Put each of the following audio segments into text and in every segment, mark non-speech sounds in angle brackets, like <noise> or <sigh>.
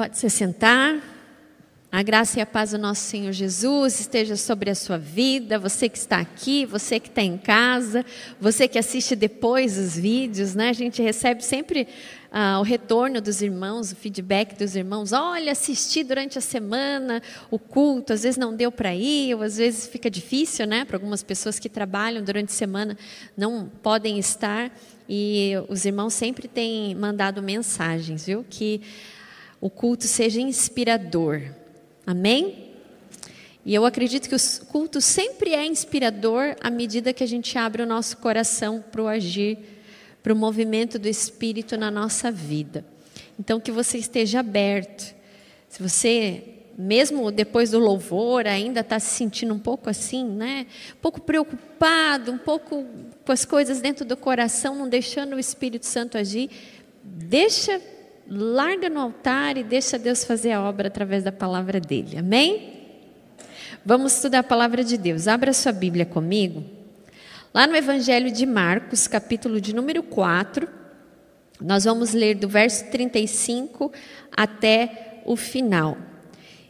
Pode se sentar. A graça e a paz do nosso Senhor Jesus esteja sobre a sua vida, você que está aqui, você que está em casa, você que assiste depois os vídeos, né? A gente recebe sempre ah, o retorno dos irmãos, o feedback dos irmãos. Olha, assisti durante a semana o culto, às vezes não deu para ir, ou às vezes fica difícil, né? Para algumas pessoas que trabalham durante a semana não podem estar. E os irmãos sempre têm mandado mensagens, viu? Que o culto seja inspirador. Amém? E eu acredito que o culto sempre é inspirador à medida que a gente abre o nosso coração para o agir, para o movimento do Espírito na nossa vida. Então, que você esteja aberto. Se você, mesmo depois do louvor, ainda está se sentindo um pouco assim, né? Um pouco preocupado, um pouco com as coisas dentro do coração, não deixando o Espírito Santo agir, deixa larga no altar e deixa Deus fazer a obra através da palavra dele. Amém? Vamos estudar a palavra de Deus. Abra sua Bíblia comigo. Lá no Evangelho de Marcos, capítulo de número 4, nós vamos ler do verso 35 até o final.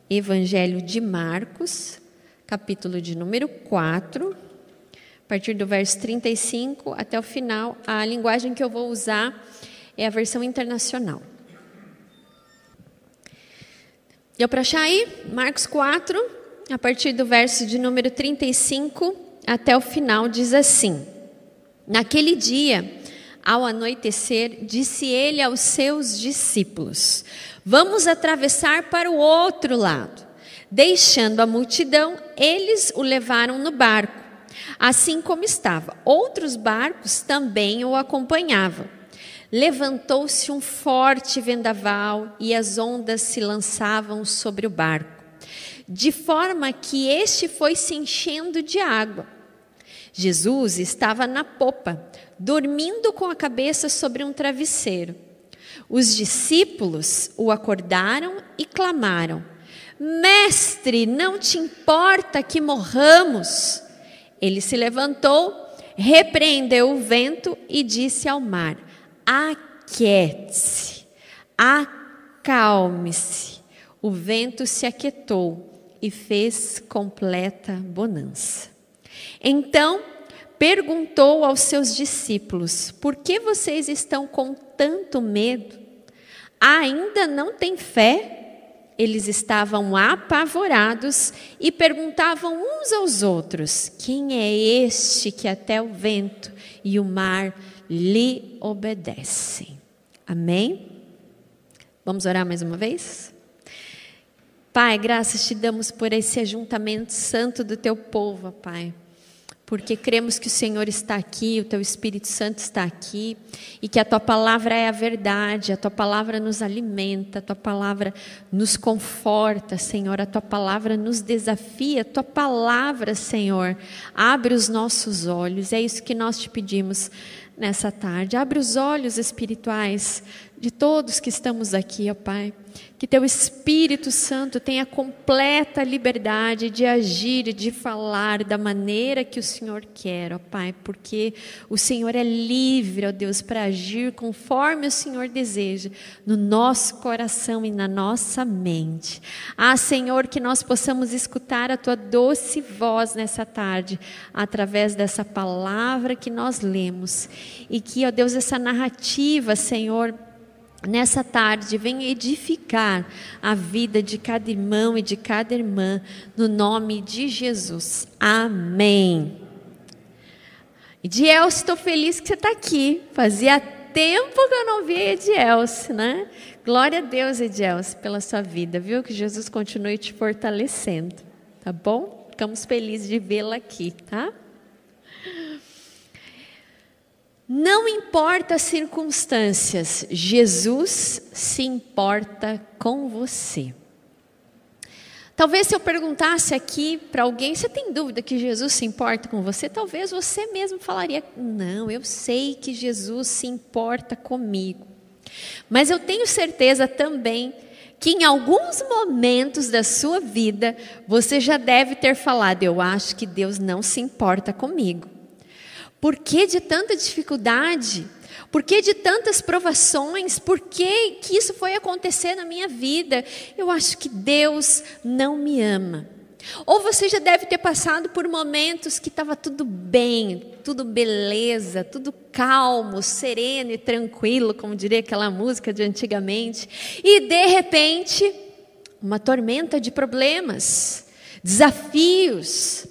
Evangelho de Marcos, capítulo de número 4, a partir do verso 35 até o final. A linguagem que eu vou usar é a versão internacional. Deu para achar aí? Marcos 4, a partir do verso de número 35 até o final, diz assim: Naquele dia, ao anoitecer, disse ele aos seus discípulos: Vamos atravessar para o outro lado. Deixando a multidão, eles o levaram no barco, assim como estava. Outros barcos também o acompanhavam. Levantou-se um forte vendaval e as ondas se lançavam sobre o barco, de forma que este foi se enchendo de água. Jesus estava na popa, dormindo com a cabeça sobre um travesseiro. Os discípulos o acordaram e clamaram: Mestre, não te importa que morramos? Ele se levantou, repreendeu o vento e disse ao mar: aquiete-se, acalme-se. O vento se aquietou e fez completa bonança. Então perguntou aos seus discípulos: Por que vocês estão com tanto medo? Ainda não têm fé? Eles estavam apavorados e perguntavam uns aos outros: Quem é este que até o vento e o mar lhe obedecem. Amém? Vamos orar mais uma vez? Pai, graças te damos por esse ajuntamento santo do teu povo, Pai porque cremos que o Senhor está aqui, o teu Espírito Santo está aqui e que a tua palavra é a verdade, a tua palavra nos alimenta, a tua palavra nos conforta, Senhor, a tua palavra nos desafia, a tua palavra, Senhor, abre os nossos olhos, é isso que nós te pedimos nessa tarde. Abre os olhos espirituais de todos que estamos aqui, ó Pai. Que teu Espírito Santo tenha completa liberdade de agir e de falar da maneira que o Senhor quer, ó Pai, porque o Senhor é livre, ó Deus, para agir conforme o Senhor deseja no nosso coração e na nossa mente. Ah, Senhor, que nós possamos escutar a tua doce voz nessa tarde, através dessa palavra que nós lemos, e que, ó Deus, essa narrativa, Senhor, nessa tarde venha edificar a vida de cada irmão e de cada irmã, no nome de Jesus. Amém. Edielce, estou feliz que você está aqui. Fazia tempo que eu não via Edielce, né? Glória a Deus, Edielce, pela sua vida, viu? Que Jesus continue te fortalecendo, tá bom? Ficamos felizes de vê-la aqui, tá? Não importa as circunstâncias, Jesus se importa com você. Talvez se eu perguntasse aqui para alguém, você tem dúvida que Jesus se importa com você? Talvez você mesmo falaria: Não, eu sei que Jesus se importa comigo. Mas eu tenho certeza também que em alguns momentos da sua vida você já deve ter falado: Eu acho que Deus não se importa comigo. Por que de tanta dificuldade? Por que de tantas provações? Por que, que isso foi acontecer na minha vida? Eu acho que Deus não me ama. Ou você já deve ter passado por momentos que estava tudo bem, tudo beleza, tudo calmo, sereno e tranquilo, como diria aquela música de antigamente, e de repente, uma tormenta de problemas, desafios,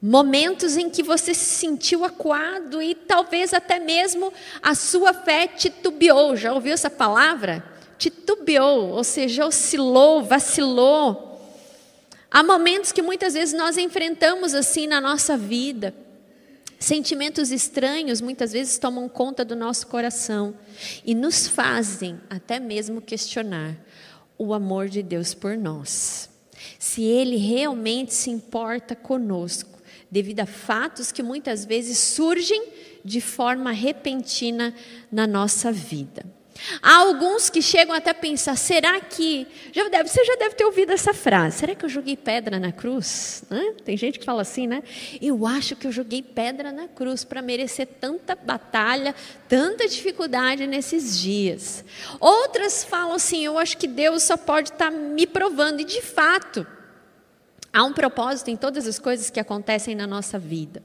Momentos em que você se sentiu acuado e talvez até mesmo a sua fé titubeou. Já ouviu essa palavra? Titubeou, ou seja, oscilou, vacilou. Há momentos que muitas vezes nós enfrentamos assim na nossa vida. Sentimentos estranhos muitas vezes tomam conta do nosso coração e nos fazem até mesmo questionar o amor de Deus por nós. Se Ele realmente se importa conosco devido a fatos que muitas vezes surgem de forma repentina na nossa vida. Há alguns que chegam até a pensar: será que. Já deve, você já deve ter ouvido essa frase: será que eu joguei pedra na cruz? Né? Tem gente que fala assim, né? Eu acho que eu joguei pedra na cruz para merecer tanta batalha, tanta dificuldade nesses dias. Outras falam assim: eu acho que Deus só pode estar tá me provando, e de fato. Há um propósito em todas as coisas que acontecem na nossa vida.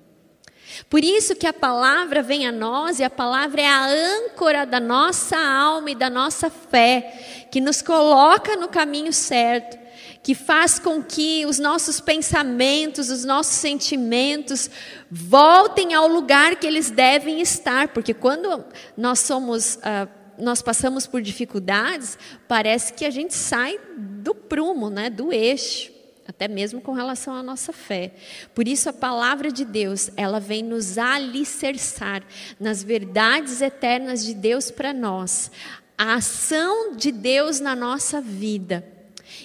Por isso que a palavra vem a nós e a palavra é a âncora da nossa alma e da nossa fé, que nos coloca no caminho certo, que faz com que os nossos pensamentos, os nossos sentimentos voltem ao lugar que eles devem estar, porque quando nós somos uh, nós passamos por dificuldades, parece que a gente sai do prumo, né, do eixo até mesmo com relação à nossa fé. Por isso a palavra de Deus, ela vem nos alicerçar nas verdades eternas de Deus para nós, a ação de Deus na nossa vida.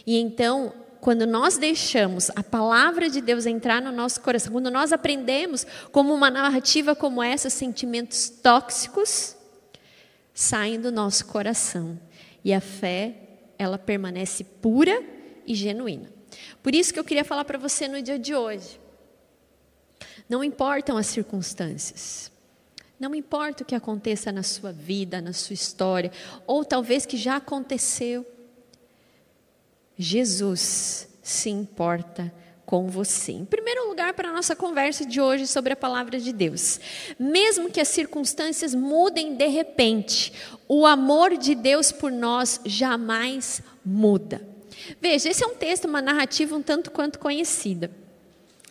E então, quando nós deixamos a palavra de Deus entrar no nosso coração, quando nós aprendemos como uma narrativa como essa, sentimentos tóxicos saem do nosso coração e a fé, ela permanece pura e genuína. Por isso que eu queria falar para você no dia de hoje. Não importam as circunstâncias. Não importa o que aconteça na sua vida, na sua história, ou talvez que já aconteceu. Jesus se importa com você. Em primeiro lugar, para a nossa conversa de hoje sobre a palavra de Deus. Mesmo que as circunstâncias mudem de repente, o amor de Deus por nós jamais muda. Veja, esse é um texto, uma narrativa um tanto quanto conhecida.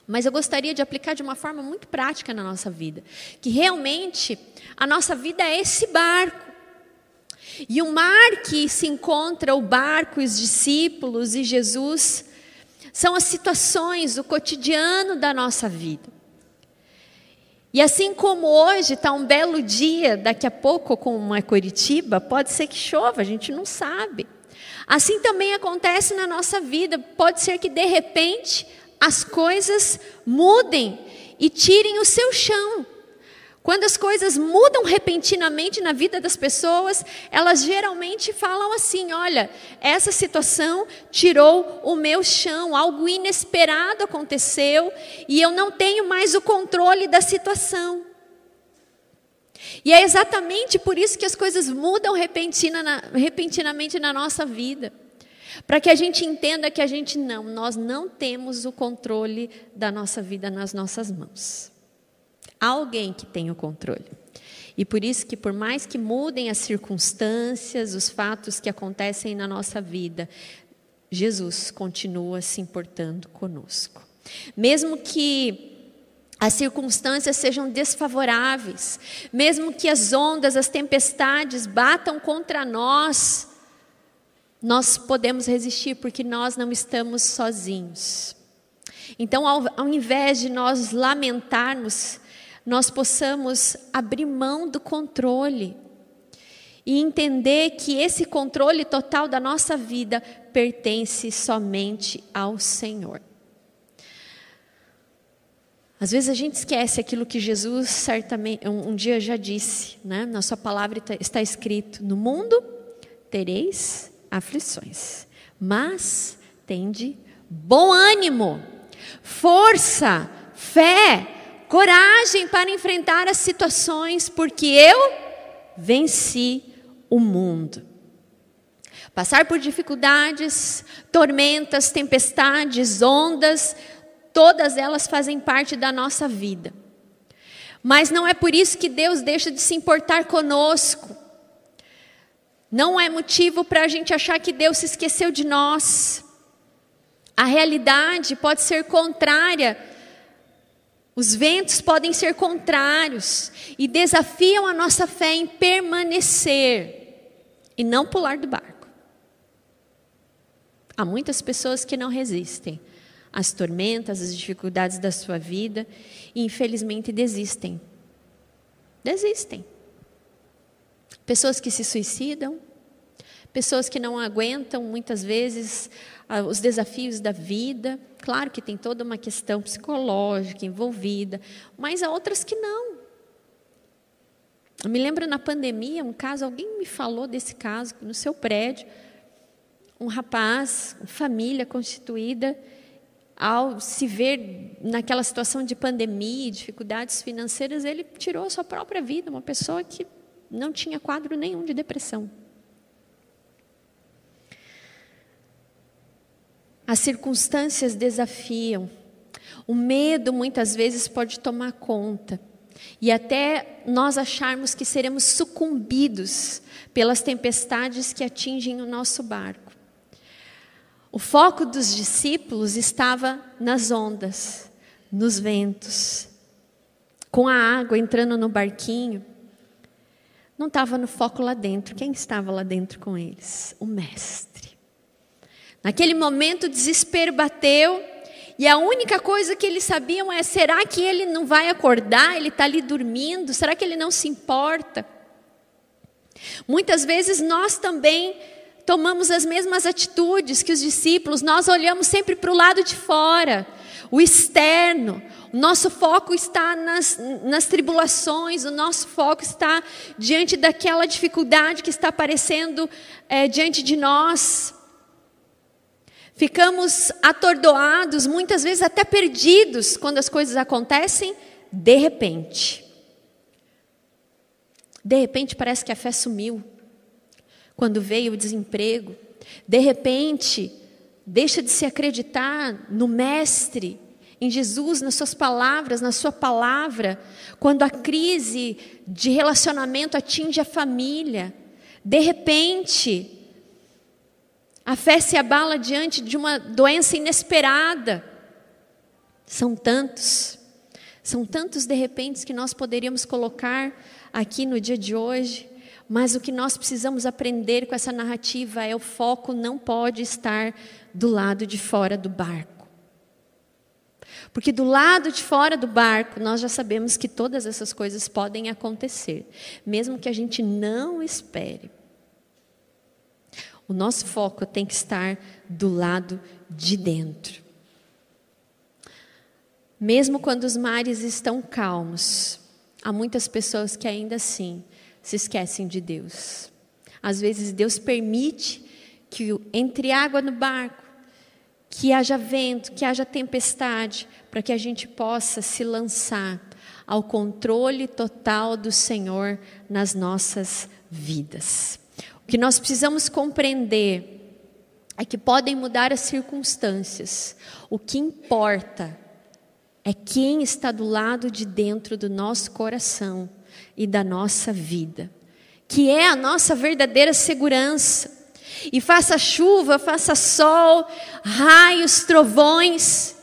Mas eu gostaria de aplicar de uma forma muito prática na nossa vida. Que realmente a nossa vida é esse barco. E o mar que se encontra, o barco, os discípulos e Jesus, são as situações, o cotidiano da nossa vida. E assim como hoje está um belo dia, daqui a pouco, como é Curitiba, pode ser que chova, a gente não sabe. Assim também acontece na nossa vida. Pode ser que de repente as coisas mudem e tirem o seu chão. Quando as coisas mudam repentinamente na vida das pessoas, elas geralmente falam assim: olha, essa situação tirou o meu chão, algo inesperado aconteceu e eu não tenho mais o controle da situação. E é exatamente por isso que as coisas mudam repentina na, repentinamente na nossa vida. Para que a gente entenda que a gente não, nós não temos o controle da nossa vida nas nossas mãos. Há alguém que tem o controle. E por isso que por mais que mudem as circunstâncias, os fatos que acontecem na nossa vida, Jesus continua se importando conosco. Mesmo que as circunstâncias sejam desfavoráveis, mesmo que as ondas, as tempestades batam contra nós, nós podemos resistir porque nós não estamos sozinhos. Então, ao, ao invés de nós lamentarmos, nós possamos abrir mão do controle e entender que esse controle total da nossa vida pertence somente ao Senhor. Às vezes a gente esquece aquilo que Jesus certamente um, um dia já disse, né? Na sua palavra está, escrito: No mundo tereis aflições, mas tende bom ânimo, força, fé, coragem para enfrentar as situações, porque eu venci o mundo. Passar por dificuldades, tormentas, tempestades, ondas, todas elas fazem parte da nossa vida. Mas não é por isso que Deus deixa de se importar conosco. Não é motivo para a gente achar que Deus se esqueceu de nós. A realidade pode ser contrária. Os ventos podem ser contrários e desafiam a nossa fé em permanecer e não pular do barco. Há muitas pessoas que não resistem às tormentas, às dificuldades da sua vida e infelizmente desistem. Desistem. Pessoas que se suicidam, pessoas que não aguentam muitas vezes os desafios da vida. Claro que tem toda uma questão psicológica envolvida, mas há outras que não. Eu me lembro na pandemia, um caso, alguém me falou desse caso, no seu prédio, um rapaz, família constituída, ao se ver naquela situação de pandemia, dificuldades financeiras, ele tirou a sua própria vida, uma pessoa que não tinha quadro nenhum de depressão. As circunstâncias desafiam. O medo muitas vezes pode tomar conta. E até nós acharmos que seremos sucumbidos pelas tempestades que atingem o nosso barco. O foco dos discípulos estava nas ondas, nos ventos, com a água entrando no barquinho não estava no foco lá dentro. Quem estava lá dentro com eles? O mestre. Naquele momento, o desespero bateu. E a única coisa que eles sabiam é: será que ele não vai acordar? Ele está ali dormindo? Será que ele não se importa? Muitas vezes nós também tomamos as mesmas atitudes que os discípulos, nós olhamos sempre para o lado de fora, o externo, nosso foco está nas, nas tribulações, o nosso foco está diante daquela dificuldade que está aparecendo é, diante de nós. Ficamos atordoados, muitas vezes até perdidos, quando as coisas acontecem de repente. De repente parece que a fé sumiu. Quando veio o desemprego, de repente deixa de se acreditar no Mestre, em Jesus, nas suas palavras, na sua palavra, quando a crise de relacionamento atinge a família, de repente, a fé se abala diante de uma doença inesperada. São tantos, são tantos de repente que nós poderíamos colocar aqui no dia de hoje, mas o que nós precisamos aprender com essa narrativa é o foco não pode estar do lado de fora do barco. Porque do lado de fora do barco, nós já sabemos que todas essas coisas podem acontecer, mesmo que a gente não espere. O nosso foco tem que estar do lado de dentro. Mesmo quando os mares estão calmos, há muitas pessoas que ainda assim se esquecem de Deus. Às vezes Deus permite que entre água no barco, que haja vento, que haja tempestade, para que a gente possa se lançar ao controle total do Senhor nas nossas vidas. O que nós precisamos compreender é que podem mudar as circunstâncias, o que importa é quem está do lado de dentro do nosso coração e da nossa vida, que é a nossa verdadeira segurança. E faça chuva, faça sol, raios, trovões,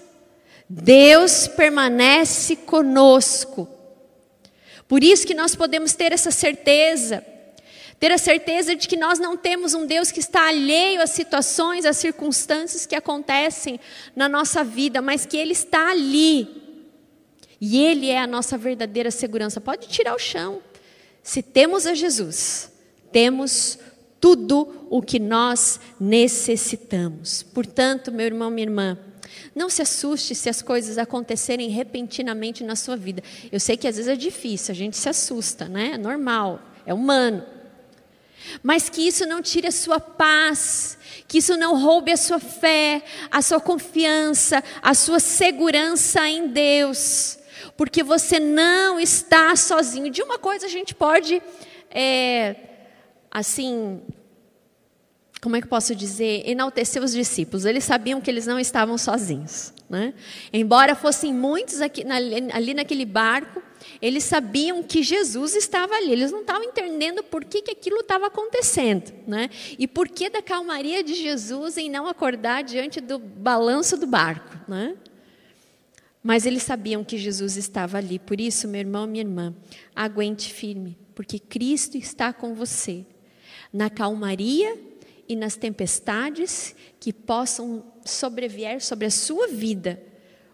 Deus permanece conosco. Por isso que nós podemos ter essa certeza, ter a certeza de que nós não temos um Deus que está alheio às situações, às circunstâncias que acontecem na nossa vida, mas que Ele está ali. E Ele é a nossa verdadeira segurança. Pode tirar o chão. Se temos a Jesus, temos tudo o que nós necessitamos. Portanto, meu irmão, minha irmã, não se assuste se as coisas acontecerem repentinamente na sua vida. Eu sei que às vezes é difícil, a gente se assusta, né? É normal, é humano. Mas que isso não tire a sua paz, que isso não roube a sua fé, a sua confiança, a sua segurança em Deus, porque você não está sozinho. De uma coisa a gente pode é, assim, como é que posso dizer, enaltecer os discípulos. Eles sabiam que eles não estavam sozinhos. Né? Embora fossem muitos aqui, ali naquele barco, eles sabiam que Jesus estava ali. Eles não estavam entendendo por que, que aquilo estava acontecendo. Né? E por que da calmaria de Jesus em não acordar diante do balanço do barco. Né? Mas eles sabiam que Jesus estava ali. Por isso, meu irmão, minha irmã, aguente firme, porque Cristo está com você. Na calmaria e nas tempestades que possam sobrevier sobre a sua vida,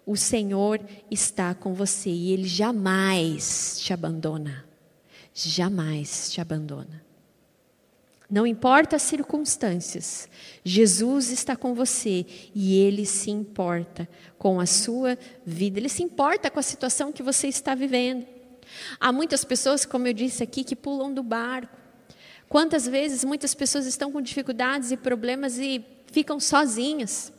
o Senhor está com você e Ele jamais te abandona. Jamais te abandona. Não importa as circunstâncias, Jesus está com você e Ele se importa com a sua vida, Ele se importa com a situação que você está vivendo. Há muitas pessoas, como eu disse aqui, que pulam do barco. Quantas vezes muitas pessoas estão com dificuldades e problemas e ficam sozinhas?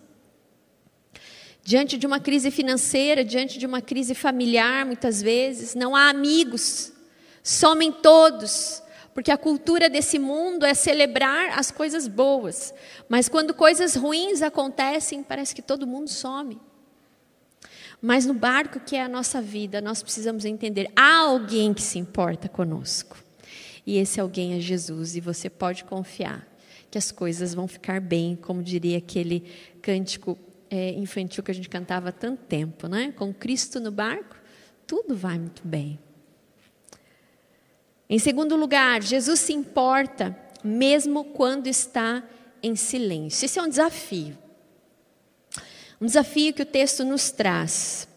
Diante de uma crise financeira, diante de uma crise familiar, muitas vezes, não há amigos, somem todos porque a cultura desse mundo é celebrar as coisas boas, mas quando coisas ruins acontecem, parece que todo mundo some. Mas no barco que é a nossa vida, nós precisamos entender: há alguém que se importa conosco. E esse alguém é Jesus, e você pode confiar que as coisas vão ficar bem, como diria aquele cântico é, infantil que a gente cantava há tanto tempo, né? Com Cristo no barco, tudo vai muito bem. Em segundo lugar, Jesus se importa mesmo quando está em silêncio. Esse é um desafio. Um desafio que o texto nos traz.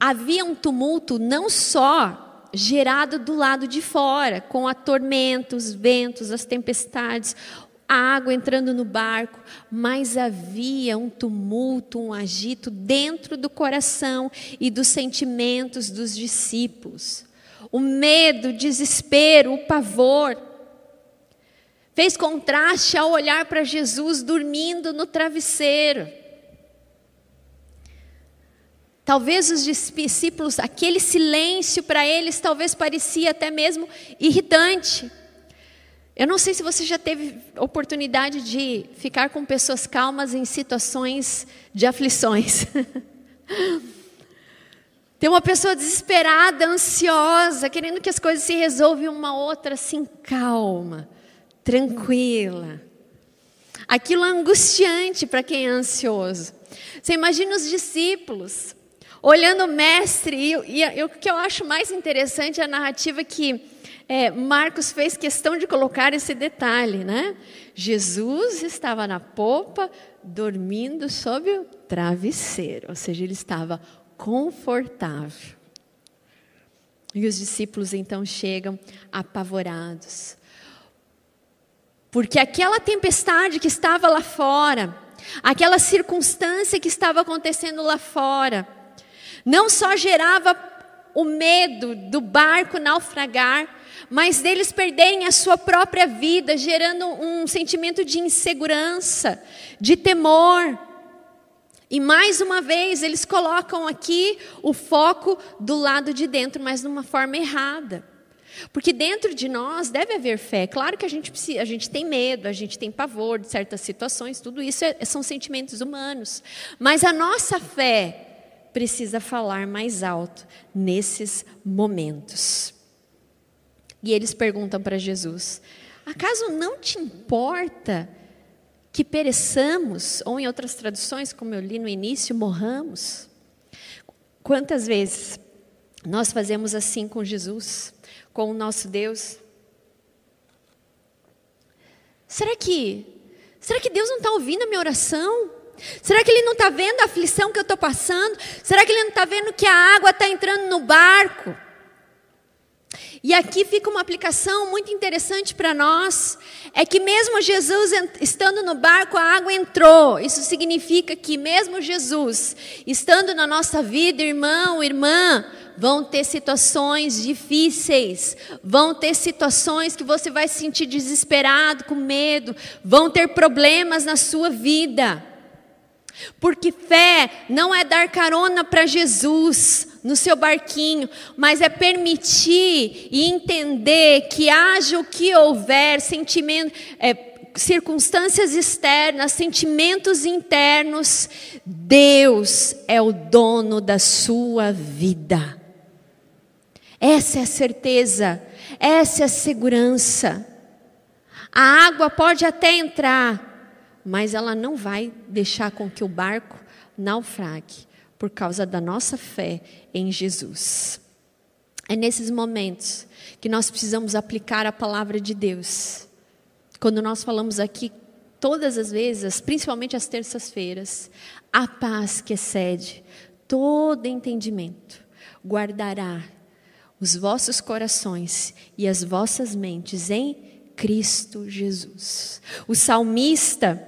Havia um tumulto não só gerado do lado de fora, com a tormenta, os ventos, as tempestades, a água entrando no barco, mas havia um tumulto, um agito dentro do coração e dos sentimentos dos discípulos o medo, o desespero, o pavor. Fez contraste ao olhar para Jesus dormindo no travesseiro. Talvez os discípulos, aquele silêncio para eles, talvez parecia até mesmo irritante. Eu não sei se você já teve oportunidade de ficar com pessoas calmas em situações de aflições. <laughs> Tem uma pessoa desesperada, ansiosa, querendo que as coisas se resolvam, uma outra assim, calma, tranquila. Aquilo é angustiante para quem é ansioso. Você imagina os discípulos olhando o mestre, e, e, e, o que eu acho mais interessante é a narrativa que é, Marcos fez questão de colocar esse detalhe, né? Jesus estava na popa, dormindo sob o travesseiro, ou seja, ele estava confortável. E os discípulos então chegam apavorados. Porque aquela tempestade que estava lá fora, aquela circunstância que estava acontecendo lá fora, não só gerava o medo do barco naufragar, mas deles perderem a sua própria vida, gerando um sentimento de insegurança, de temor. E mais uma vez, eles colocam aqui o foco do lado de dentro, mas de uma forma errada. Porque dentro de nós deve haver fé. Claro que a gente, precisa, a gente tem medo, a gente tem pavor de certas situações, tudo isso é, são sentimentos humanos. Mas a nossa fé precisa falar mais alto nesses momentos. E eles perguntam para Jesus: acaso não te importa que pereçamos, ou em outras traduções, como eu li no início, morramos. Quantas vezes nós fazemos assim com Jesus, com o nosso Deus? Será que, será que Deus não está ouvindo a minha oração? Será que Ele não está vendo a aflição que eu estou passando? Será que Ele não está vendo que a água está entrando no barco? E aqui fica uma aplicação muito interessante para nós, é que mesmo Jesus estando no barco, a água entrou. Isso significa que mesmo Jesus estando na nossa vida, irmão, irmã, vão ter situações difíceis, vão ter situações que você vai se sentir desesperado, com medo, vão ter problemas na sua vida. Porque fé não é dar carona para Jesus no seu barquinho, mas é permitir e entender que haja o que houver, sentimento, é, circunstâncias externas, sentimentos internos, Deus é o dono da sua vida. Essa é a certeza, essa é a segurança. A água pode até entrar, mas ela não vai deixar com que o barco naufrague por causa da nossa fé em Jesus. É nesses momentos que nós precisamos aplicar a palavra de Deus. Quando nós falamos aqui todas as vezes, principalmente às terças-feiras, a paz que excede todo entendimento guardará os vossos corações e as vossas mentes em Cristo Jesus. O salmista,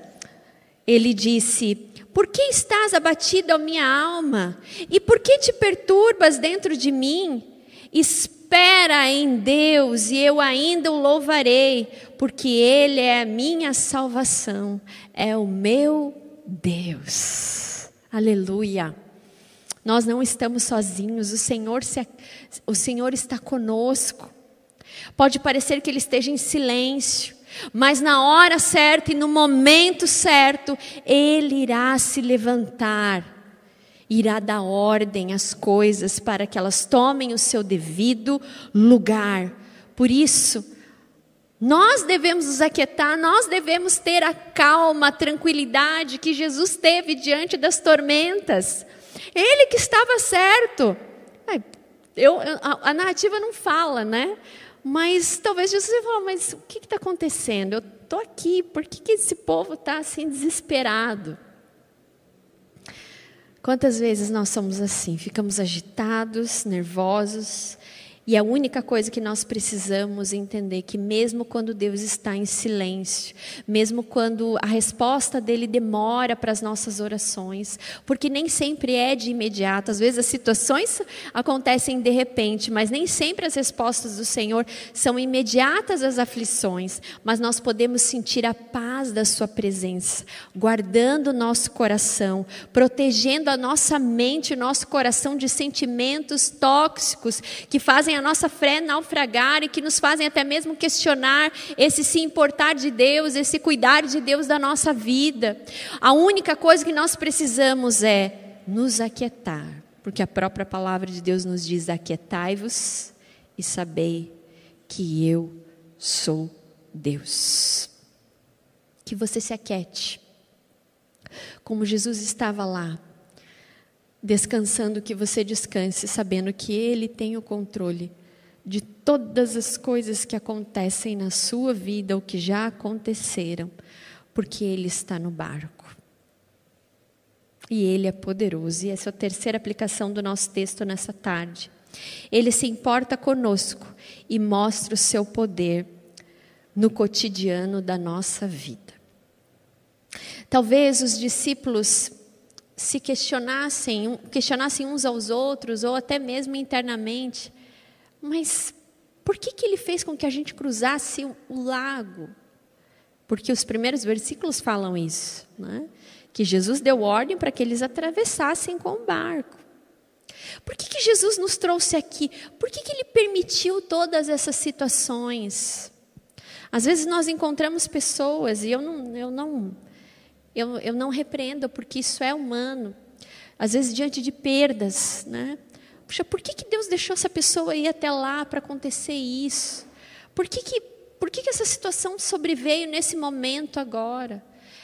ele disse: Por que estás abatida, a minha alma? E por que te perturbas dentro de mim? Espera em Deus e eu ainda o louvarei, porque Ele é a minha salvação, é o meu Deus. Aleluia. Nós não estamos sozinhos, o Senhor, se, o Senhor está conosco. Pode parecer que Ele esteja em silêncio, mas na hora certa e no momento certo, Ele irá se levantar, irá dar ordem às coisas para que elas tomem o seu devido lugar. Por isso, nós devemos nos aquietar, nós devemos ter a calma, a tranquilidade que Jesus teve diante das tormentas. Ele que estava certo. Eu, a, a narrativa não fala, né? Mas talvez Jesus falou, mas o que está acontecendo? Eu estou aqui, por que, que esse povo está assim desesperado? Quantas vezes nós somos assim? Ficamos agitados, nervosos, e a única coisa que nós precisamos entender que mesmo quando Deus está em silêncio, mesmo quando a resposta dele demora para as nossas orações, porque nem sempre é de imediato, às vezes as situações acontecem de repente, mas nem sempre as respostas do Senhor são imediatas às aflições, mas nós podemos sentir a paz da sua presença, guardando o nosso coração, protegendo a nossa mente, o nosso coração de sentimentos tóxicos que fazem a nossa fé naufragar e que nos fazem até mesmo questionar esse se importar de Deus, esse cuidar de Deus da nossa vida. A única coisa que nós precisamos é nos aquietar, porque a própria palavra de Deus nos diz: aquietai-vos e sabei que eu sou Deus. Que você se aquiete. Como Jesus estava lá, descansando que você descanse, sabendo que Ele tem o controle de todas as coisas que acontecem na sua vida ou que já aconteceram, porque Ele está no barco. E Ele é poderoso. E essa é a terceira aplicação do nosso texto nessa tarde. Ele se importa conosco e mostra o seu poder no cotidiano da nossa vida. Talvez os discípulos se questionassem, questionassem uns aos outros, ou até mesmo internamente, mas por que, que ele fez com que a gente cruzasse o lago? Porque os primeiros versículos falam isso, né? que Jesus deu ordem para que eles atravessassem com o barco. Por que, que Jesus nos trouxe aqui? Por que, que ele permitiu todas essas situações? Às vezes nós encontramos pessoas, e eu não, eu não eu, eu não repreendo, porque isso é humano. Às vezes, diante de perdas, né? Puxa, por que, que Deus deixou essa pessoa ir até lá para acontecer isso? Por que, que, por que, que essa situação sobreveio nesse momento agora?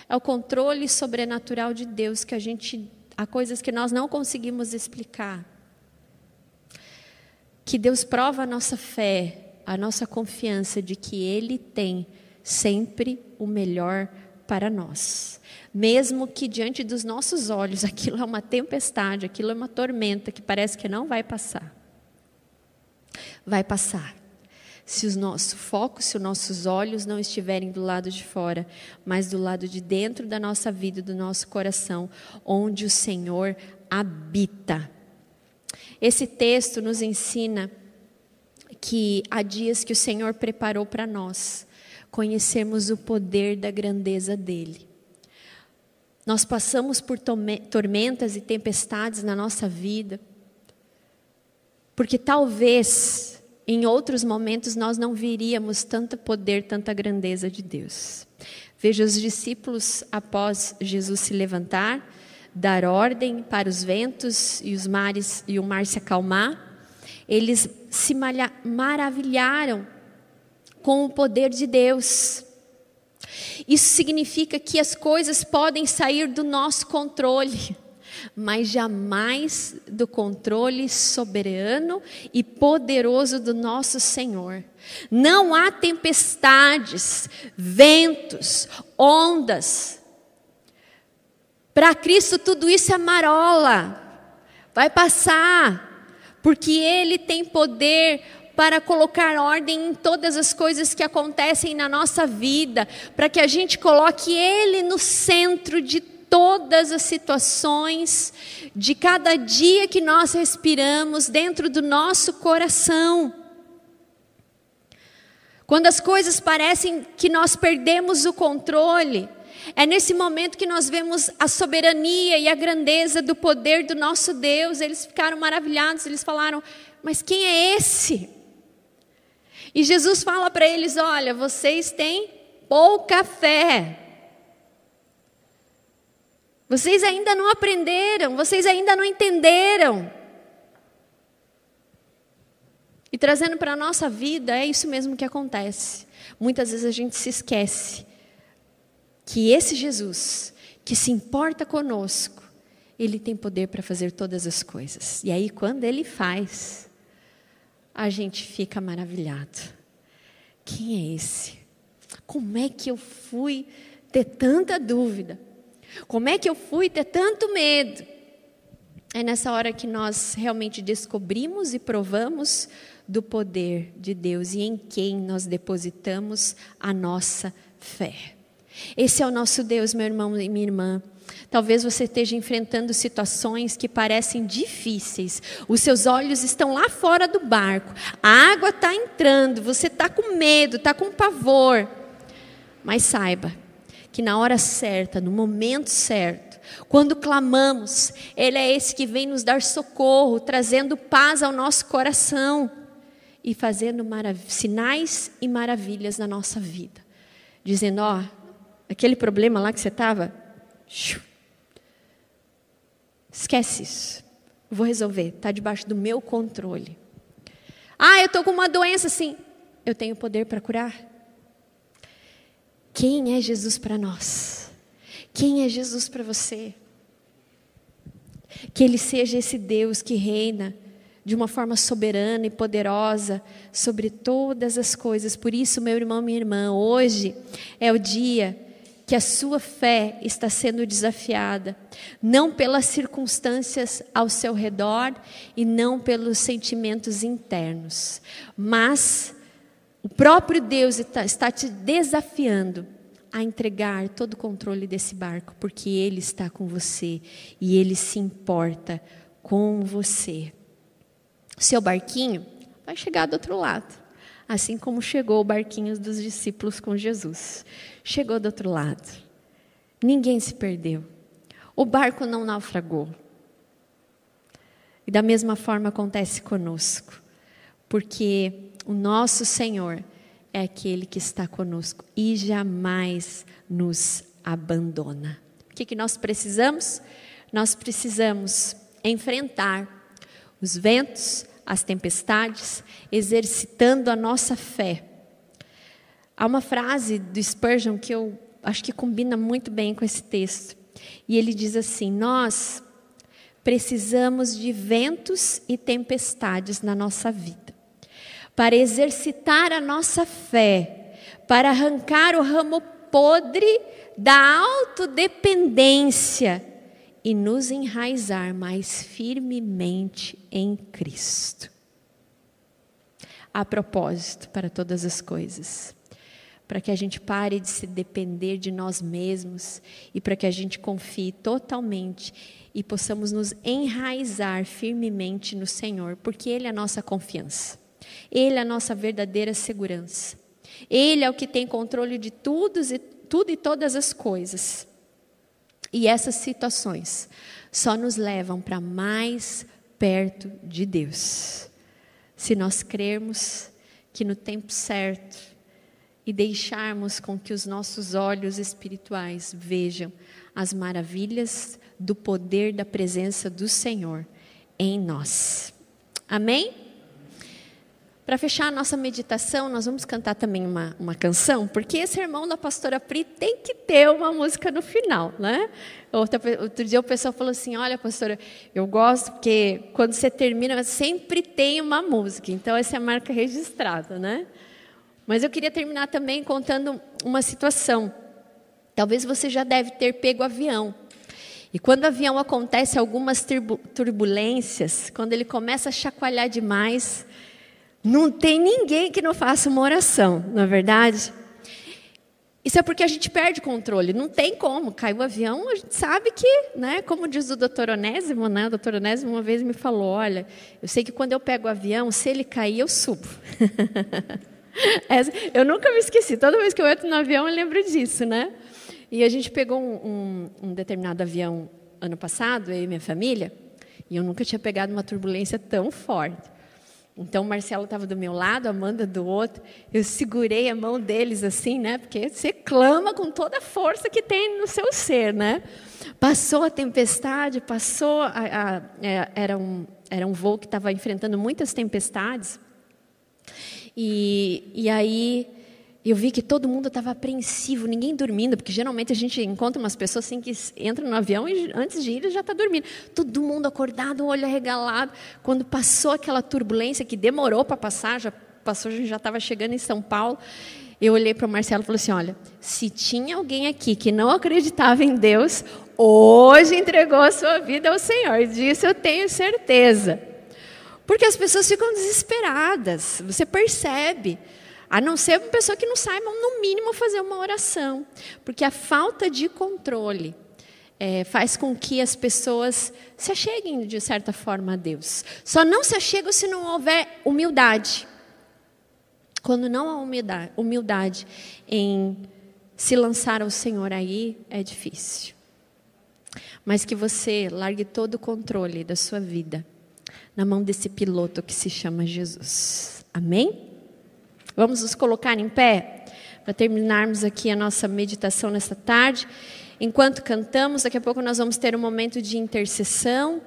É o controle sobrenatural de Deus que a gente. Há coisas que nós não conseguimos explicar. Que Deus prova a nossa fé, a nossa confiança de que Ele tem sempre o melhor para nós. Mesmo que diante dos nossos olhos <laughs> aquilo é uma tempestade, aquilo é uma tormenta que parece que não vai passar. Vai passar. Se o nosso foco, se os nossos olhos não estiverem do lado de fora, mas do lado de dentro da nossa vida, do nosso coração, onde o Senhor habita. Esse texto nos ensina que há dias que o Senhor preparou para nós conhecermos o poder da grandeza dele. Nós passamos por tormentas e tempestades na nossa vida, Porque talvez em outros momentos nós não viríamos tanto poder, tanta grandeza de Deus. Veja os discípulos após Jesus se levantar, dar ordem para os ventos e os mares e o mar se acalmar, eles se maravilharam com o poder de Deus. Isso significa que as coisas podem sair do nosso controle, mas jamais do controle soberano e poderoso do nosso Senhor. Não há tempestades, ventos, ondas. Para Cristo tudo isso é marola. Vai passar, porque Ele tem poder para colocar ordem em todas as coisas que acontecem na nossa vida, para que a gente coloque Ele no centro de todas as situações, de cada dia que nós respiramos dentro do nosso coração. Quando as coisas parecem que nós perdemos o controle, é nesse momento que nós vemos a soberania e a grandeza do poder do nosso Deus. Eles ficaram maravilhados, eles falaram: Mas quem é esse? E Jesus fala para eles: Olha, vocês têm pouca fé. Vocês ainda não aprenderam, vocês ainda não entenderam. E trazendo para a nossa vida, é isso mesmo que acontece. Muitas vezes a gente se esquece que esse Jesus, que se importa conosco, ele tem poder para fazer todas as coisas. E aí, quando ele faz, a gente fica maravilhado. Quem é esse? Como é que eu fui ter tanta dúvida? Como é que eu fui ter tanto medo? É nessa hora que nós realmente descobrimos e provamos do poder de Deus e em quem nós depositamos a nossa fé. Esse é o nosso Deus, meu irmão e minha irmã. Talvez você esteja enfrentando situações que parecem difíceis. Os seus olhos estão lá fora do barco. A água está entrando. Você está com medo, está com pavor. Mas saiba que na hora certa, no momento certo, quando clamamos, Ele é esse que vem nos dar socorro, trazendo paz ao nosso coração e fazendo sinais e maravilhas na nossa vida. Dizendo: Ó, oh, aquele problema lá que você estava, Esquece isso. Vou resolver. Está debaixo do meu controle. Ah, eu estou com uma doença assim. Eu tenho poder para curar. Quem é Jesus para nós? Quem é Jesus para você? Que Ele seja esse Deus que reina de uma forma soberana e poderosa sobre todas as coisas. Por isso, meu irmão, minha irmã, hoje é o dia que a sua fé está sendo desafiada, não pelas circunstâncias ao seu redor e não pelos sentimentos internos, mas o próprio Deus está te desafiando a entregar todo o controle desse barco, porque Ele está com você e Ele se importa com você. Seu barquinho vai chegar do outro lado assim como chegou o barquinho dos discípulos com Jesus. Chegou do outro lado. Ninguém se perdeu. O barco não naufragou. E da mesma forma acontece conosco, porque o nosso Senhor é aquele que está conosco e jamais nos abandona. O que, que nós precisamos? Nós precisamos enfrentar os ventos, as tempestades, exercitando a nossa fé. Há uma frase do Spurgeon que eu acho que combina muito bem com esse texto. E ele diz assim: Nós precisamos de ventos e tempestades na nossa vida, para exercitar a nossa fé, para arrancar o ramo podre da autodependência e nos enraizar mais firmemente em Cristo. A propósito, para todas as coisas, para que a gente pare de se depender de nós mesmos e para que a gente confie totalmente e possamos nos enraizar firmemente no Senhor, porque Ele é a nossa confiança, Ele é a nossa verdadeira segurança, Ele é o que tem controle de tudo e, tudo e todas as coisas. E essas situações só nos levam para mais perto de Deus. se nós crermos que no tempo certo e deixarmos com que os nossos olhos espirituais vejam as maravilhas do poder da presença do Senhor em nós. Amém? Para fechar a nossa meditação, nós vamos cantar também uma, uma canção, porque esse irmão da pastora Pri tem que ter uma música no final, né? Outro, outro dia o pessoal falou assim: Olha, pastora, eu gosto porque quando você termina, sempre tem uma música, então essa é a marca registrada, né? Mas eu queria terminar também contando uma situação. Talvez você já deve ter pego avião. E quando o avião acontece algumas turbulências, quando ele começa a chacoalhar demais, não tem ninguém que não faça uma oração, não é verdade? Isso é porque a gente perde controle, não tem como. Caiu o avião, a gente sabe que, né, como diz o doutor Onésimo, né, o doutor Onésimo uma vez me falou, olha, eu sei que quando eu pego o avião, se ele cair, eu subo. <laughs> eu nunca me esqueci, toda vez que eu entro no avião eu lembro disso, né? E a gente pegou um, um, um determinado avião ano passado, eu e minha família, e eu nunca tinha pegado uma turbulência tão forte. Então, Marcelo estava do meu lado, Amanda do outro. Eu segurei a mão deles assim, né? Porque você clama com toda a força que tem no seu ser, né? Passou a tempestade, passou. A, a, a, é, era, um, era um voo que estava enfrentando muitas tempestades. E, e aí eu vi que todo mundo estava apreensivo, ninguém dormindo, porque geralmente a gente encontra umas pessoas assim que entram no avião e antes de ir já está dormindo. Todo mundo acordado, olho arregalado. Quando passou aquela turbulência que demorou para passar, já passou, a gente já estava chegando em São Paulo. Eu olhei para o Marcelo e falei assim: olha, se tinha alguém aqui que não acreditava em Deus, hoje entregou a sua vida ao Senhor. Disso eu tenho certeza. Porque as pessoas ficam desesperadas, você percebe. A não ser uma pessoa que não saiba, no mínimo, fazer uma oração. Porque a falta de controle é, faz com que as pessoas se acheguem, de certa forma, a Deus. Só não se achegam se não houver humildade. Quando não há humildade, humildade em se lançar ao Senhor aí, é difícil. Mas que você largue todo o controle da sua vida na mão desse piloto que se chama Jesus. Amém? Vamos nos colocar em pé para terminarmos aqui a nossa meditação nesta tarde. Enquanto cantamos, daqui a pouco nós vamos ter um momento de intercessão.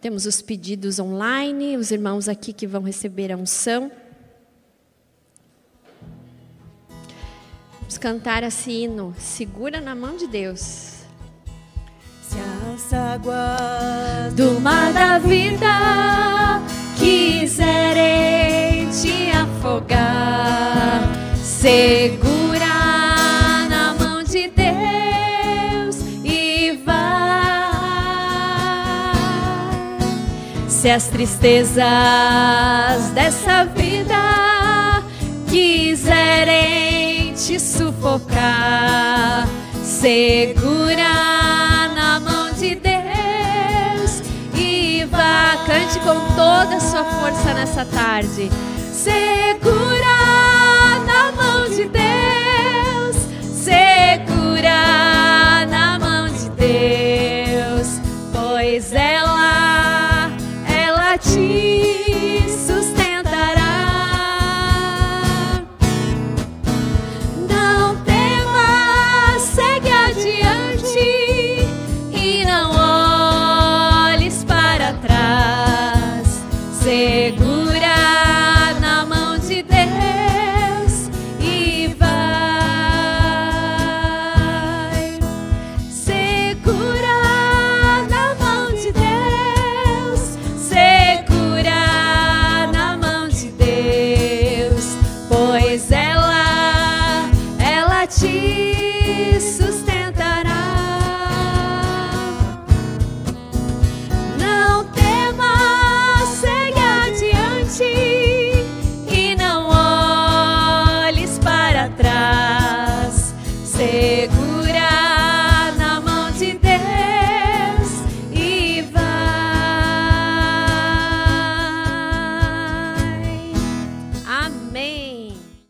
Temos os pedidos online, os irmãos aqui que vão receber a unção. Vamos cantar esse hino. Segura na mão de Deus. Se as águas do mar da vida quiserem te afogar, segura na mão de Deus e vai. Se as tristezas dessa vida quiserem te sufocar, segura cante com toda a sua força nessa tarde. Segura